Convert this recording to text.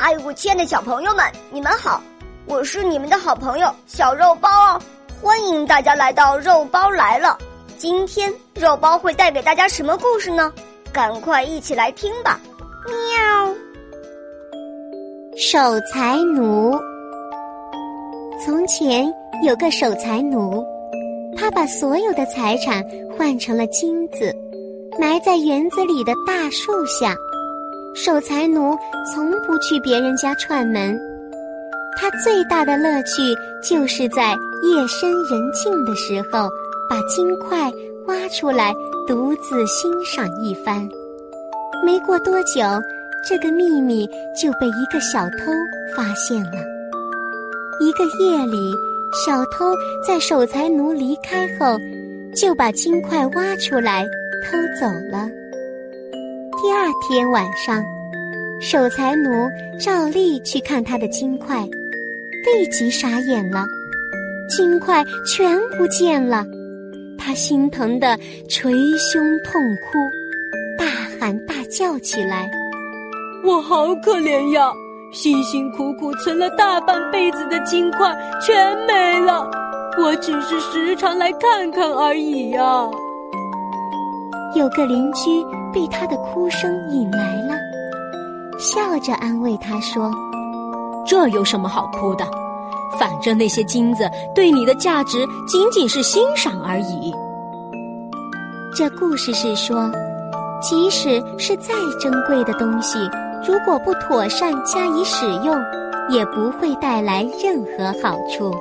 嗨，我亲爱的小朋友们，你们好！我是你们的好朋友小肉包哦，欢迎大家来到肉包来了。今天肉包会带给大家什么故事呢？赶快一起来听吧！喵。守财奴。从前有个守财奴，他把所有的财产换成了金子，埋在园子里的大树下。守财奴从不去别人家串门，他最大的乐趣就是在夜深人静的时候，把金块挖出来，独自欣赏一番。没过多久，这个秘密就被一个小偷发现了。一个夜里，小偷在守财奴离开后，就把金块挖出来偷走了。第二天晚上，守财奴照例去看他的金块，立即傻眼了，金块全不见了，他心疼的捶胸痛哭，大喊大叫起来：“我好可怜呀！辛辛苦苦存了大半辈子的金块全没了，我只是时常来看看而已呀。”有个邻居。被他的哭声引来了，笑着安慰他说：“这有什么好哭的？反正那些金子对你的价值仅仅是欣赏而已。”这故事是说，即使是再珍贵的东西，如果不妥善加以使用，也不会带来任何好处。